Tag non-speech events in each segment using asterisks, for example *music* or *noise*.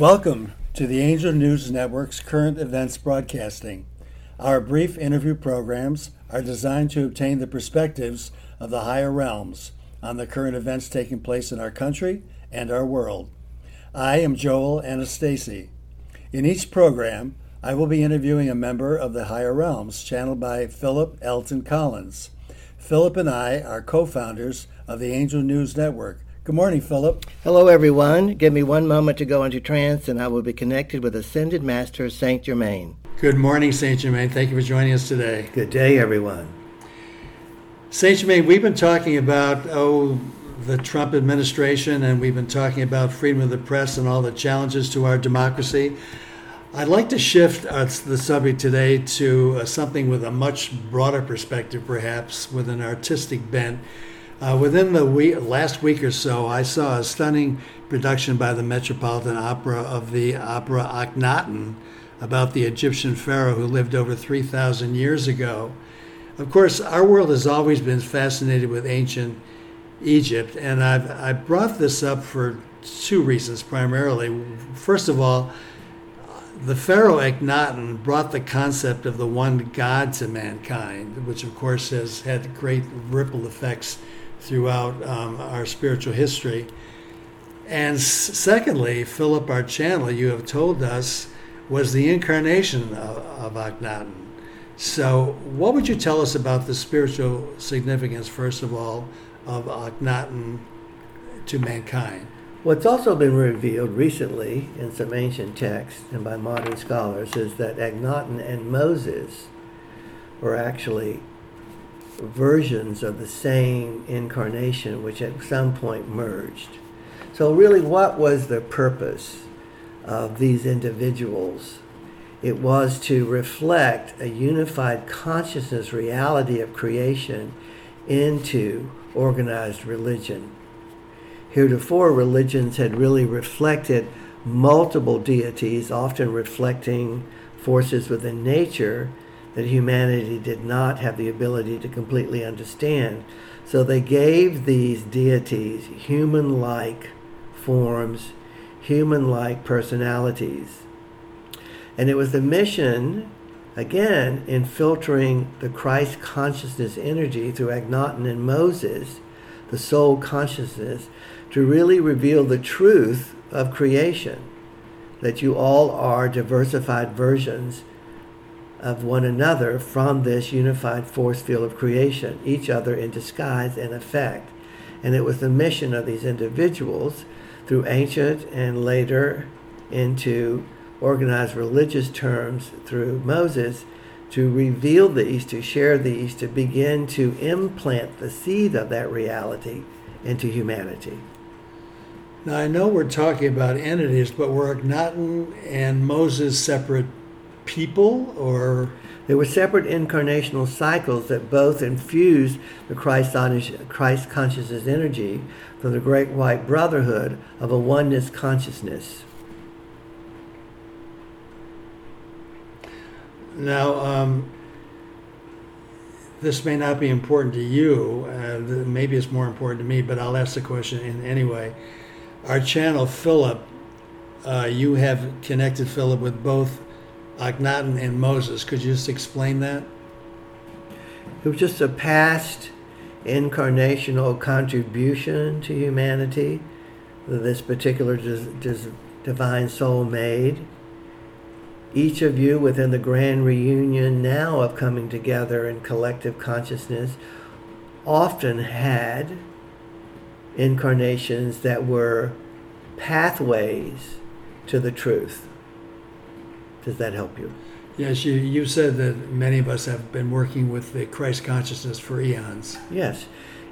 Welcome to the Angel News Network's current events broadcasting. Our brief interview programs are designed to obtain the perspectives of the higher realms on the current events taking place in our country and our world. I am Joel Anastasi. In each program, I will be interviewing a member of the higher realms, channeled by Philip Elton Collins. Philip and I are co founders of the Angel News Network. Good morning, Philip. Hello, everyone. Give me one moment to go into trance, and I will be connected with Ascended Master Saint Germain. Good morning, Saint Germain. Thank you for joining us today. Good day, everyone. Saint Germain, we've been talking about, oh, the Trump administration, and we've been talking about freedom of the press and all the challenges to our democracy. I'd like to shift uh, the subject today to uh, something with a much broader perspective, perhaps with an artistic bent. Uh, within the week, last week or so, I saw a stunning production by the Metropolitan Opera of the opera Akhenaten about the Egyptian pharaoh who lived over 3,000 years ago. Of course, our world has always been fascinated with ancient Egypt, and I've I brought this up for two reasons primarily. First of all, the Pharaoh Akhenaten brought the concept of the one God to mankind, which of course has had great ripple effects throughout um, our spiritual history. And secondly, Philip, our channel, you have told us, was the incarnation of, of Akhenaten. So, what would you tell us about the spiritual significance, first of all, of Akhenaten to mankind? What's also been revealed recently in some ancient texts and by modern scholars is that Akhenaten and Moses were actually versions of the same incarnation, which at some point merged. So, really, what was the purpose of these individuals? It was to reflect a unified consciousness reality of creation into organized religion heretofore religions had really reflected multiple deities, often reflecting forces within nature that humanity did not have the ability to completely understand. So they gave these deities human like forms, human like personalities. And it was the mission, again, in filtering the Christ consciousness energy through Akhenaten and Moses, the soul consciousness, to really reveal the truth of creation, that you all are diversified versions of one another from this unified force field of creation, each other in disguise and effect. And it was the mission of these individuals through ancient and later into organized religious terms through Moses to reveal these, to share these, to begin to implant the seed of that reality into humanity. Now, I know we're talking about entities, but were Akhenaten and Moses separate people or? there were separate incarnational cycles that both infused the Christ, Christ consciousness energy from the great white brotherhood of a oneness consciousness. Now, um, this may not be important to you. Uh, maybe it's more important to me, but I'll ask the question in anyway our channel, Philip, uh, you have connected Philip with both Akhenaten and Moses. Could you just explain that? It was just a past incarnational contribution to humanity that this particular divine soul made. Each of you within the grand reunion now of coming together in collective consciousness often had incarnations that were pathways to the truth. Does that help you? Yes, you, you said that many of us have been working with the Christ consciousness for eons. Yes.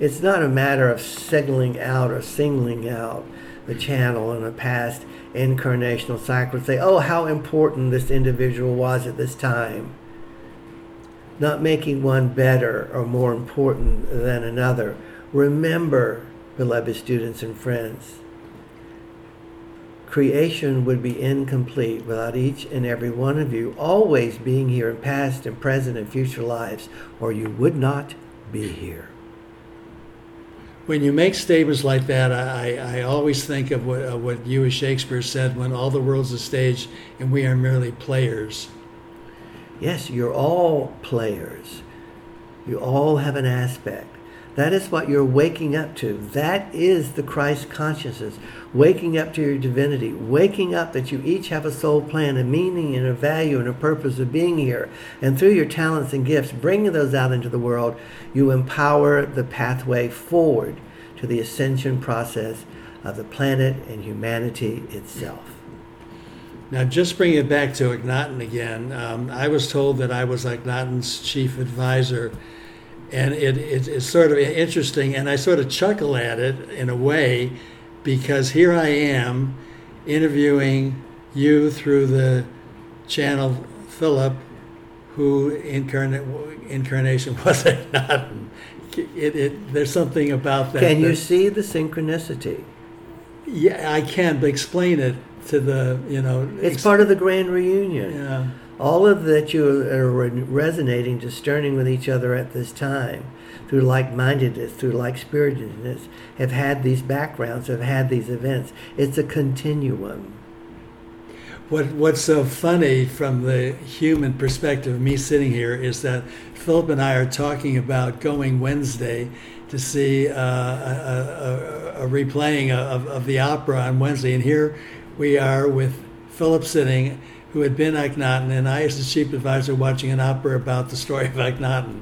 It's not a matter of signaling out or singling out the channel in a past incarnational cycle and say, oh, how important this individual was at this time. Not making one better or more important than another. Remember beloved students and friends. Creation would be incomplete without each and every one of you always being here in past and present and future lives, or you would not be here. when you make statements like that, I, I always think of what, of what you as Shakespeare said when all the world's a stage and we are merely players. Yes, you're all players. You all have an aspect. That is what you're waking up to. That is the Christ consciousness. Waking up to your divinity. Waking up that you each have a soul plan, a meaning and a value and a purpose of being here. And through your talents and gifts, bringing those out into the world, you empower the pathway forward to the ascension process of the planet and humanity itself. Now, just bring it back to Akhenaten again. Um, I was told that I was Akhenaten's chief advisor and it, it, it's sort of interesting, and I sort of chuckle at it in a way because here I am interviewing you through the channel Philip, who incarnate, incarnation *laughs* was it not? It, it, there's something about that. Can you that, see the synchronicity? Yeah, I can, but explain it to the, you know. It's part of the grand reunion. Yeah all of that you are resonating, discerning with each other at this time, through like-mindedness, through like-spiritedness, have had these backgrounds, have had these events. It's a continuum. What What's so funny from the human perspective, me sitting here, is that Philip and I are talking about going Wednesday to see uh, a, a, a, replaying of, of the opera on Wednesday, and here we are with Philip sitting who had been Akhenaten, and I, as the chief advisor, watching an opera about the story of Akhenaten.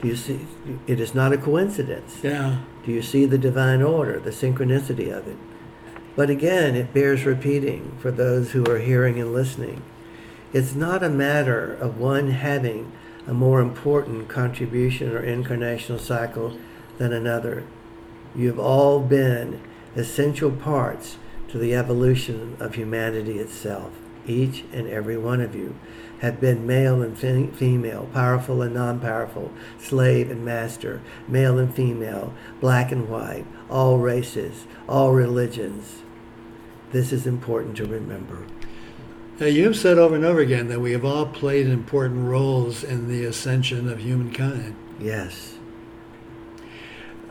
Do you see? It is not a coincidence. Yeah. Do you see the divine order, the synchronicity of it? But again, it bears repeating for those who are hearing and listening. It's not a matter of one having a more important contribution or incarnational cycle than another. You have all been essential parts to the evolution of humanity itself each and every one of you have been male and female, powerful and non powerful, slave and master, male and female, black and white, all races, all religions. This is important to remember. Now, you've said over and over again that we have all played important roles in the ascension of humankind. Yes.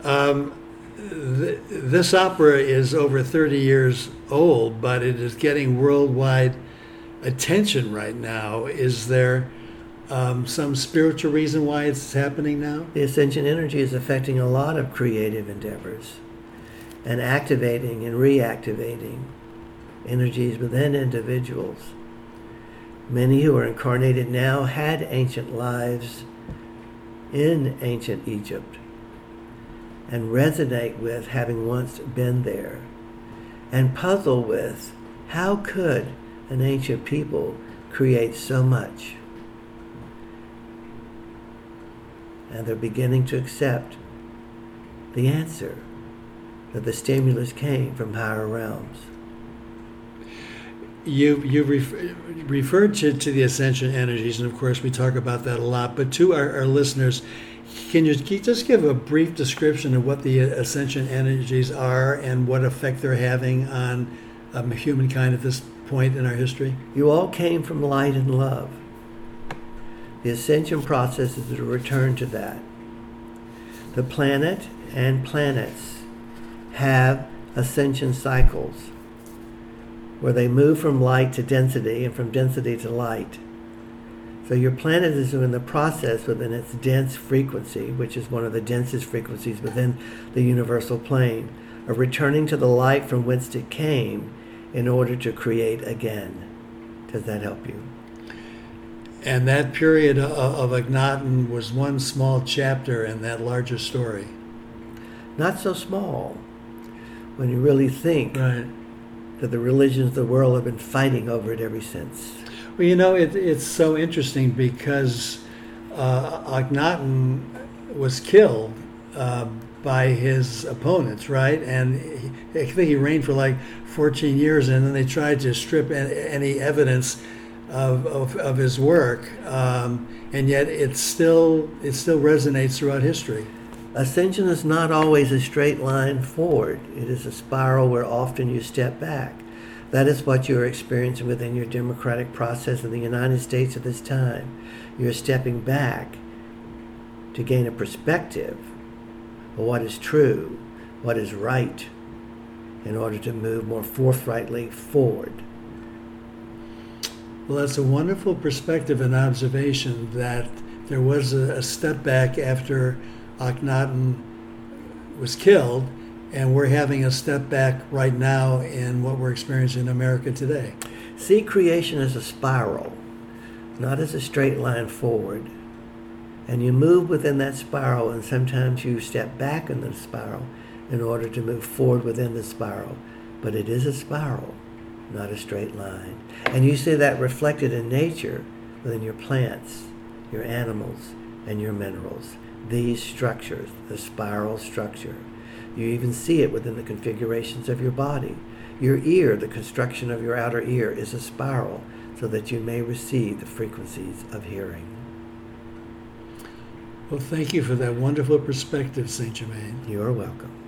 Um, th- this opera is over 30 years old, but it is getting worldwide attention right now. Is there um, some spiritual reason why it's happening now? The ascension energy is affecting a lot of creative endeavors and activating and reactivating energies within individuals. Many who are incarnated now had ancient lives in ancient Egypt and resonate with having once been there and puzzle with how could an ancient people create so much. And they're beginning to accept the answer that the stimulus came from higher realms. You you refer, referred to, to the ascension energies, and of course we talk about that a lot. But to our, our listeners, can you, just give a brief description of what the ascension energies are and what effect they're having on um, humankind at this point in our history? You all came from light and love. The ascension process is a return to that. The planet and planets have ascension cycles where they move from light to density and from density to light. So your planet is in the process within its dense frequency, which is one of the densest frequencies within the universal plane, of returning to the light from whence it came in order to create again. Does that help you? And that period of, of Akhenaten was one small chapter in that larger story. Not so small when you really think right. that the religions of the world have been fighting over it ever since. Well, you know, it, it's so interesting because uh, Akhenaten was killed uh, by his opponents, right? And he, I think he reigned for like 14 years, and then they tried to strip any evidence of, of, of his work, um, and yet it still it still resonates throughout history. Ascension is not always a straight line forward. It is a spiral where often you step back. That is what you're experiencing within your democratic process in the United States at this time. You're stepping back to gain a perspective what is true what is right in order to move more forthrightly forward. Well, that's a wonderful perspective and observation that there was a, a step back after Akhenaten was killed, and we're having a step back right now in what we're experiencing in America today. See creation as a spiral, not as a straight line forward. And you move within that spiral, and sometimes you step back in the spiral in order to move forward within the spiral. But it is a spiral, not a straight line. And you see that reflected in nature within your plants, your animals, and your minerals. These structures, the spiral structure. You even see it within the configurations of your body. Your ear, the construction of your outer ear, is a spiral so that you may receive the frequencies of hearing. Well, thank you for that wonderful perspective, St. Germain. You are welcome.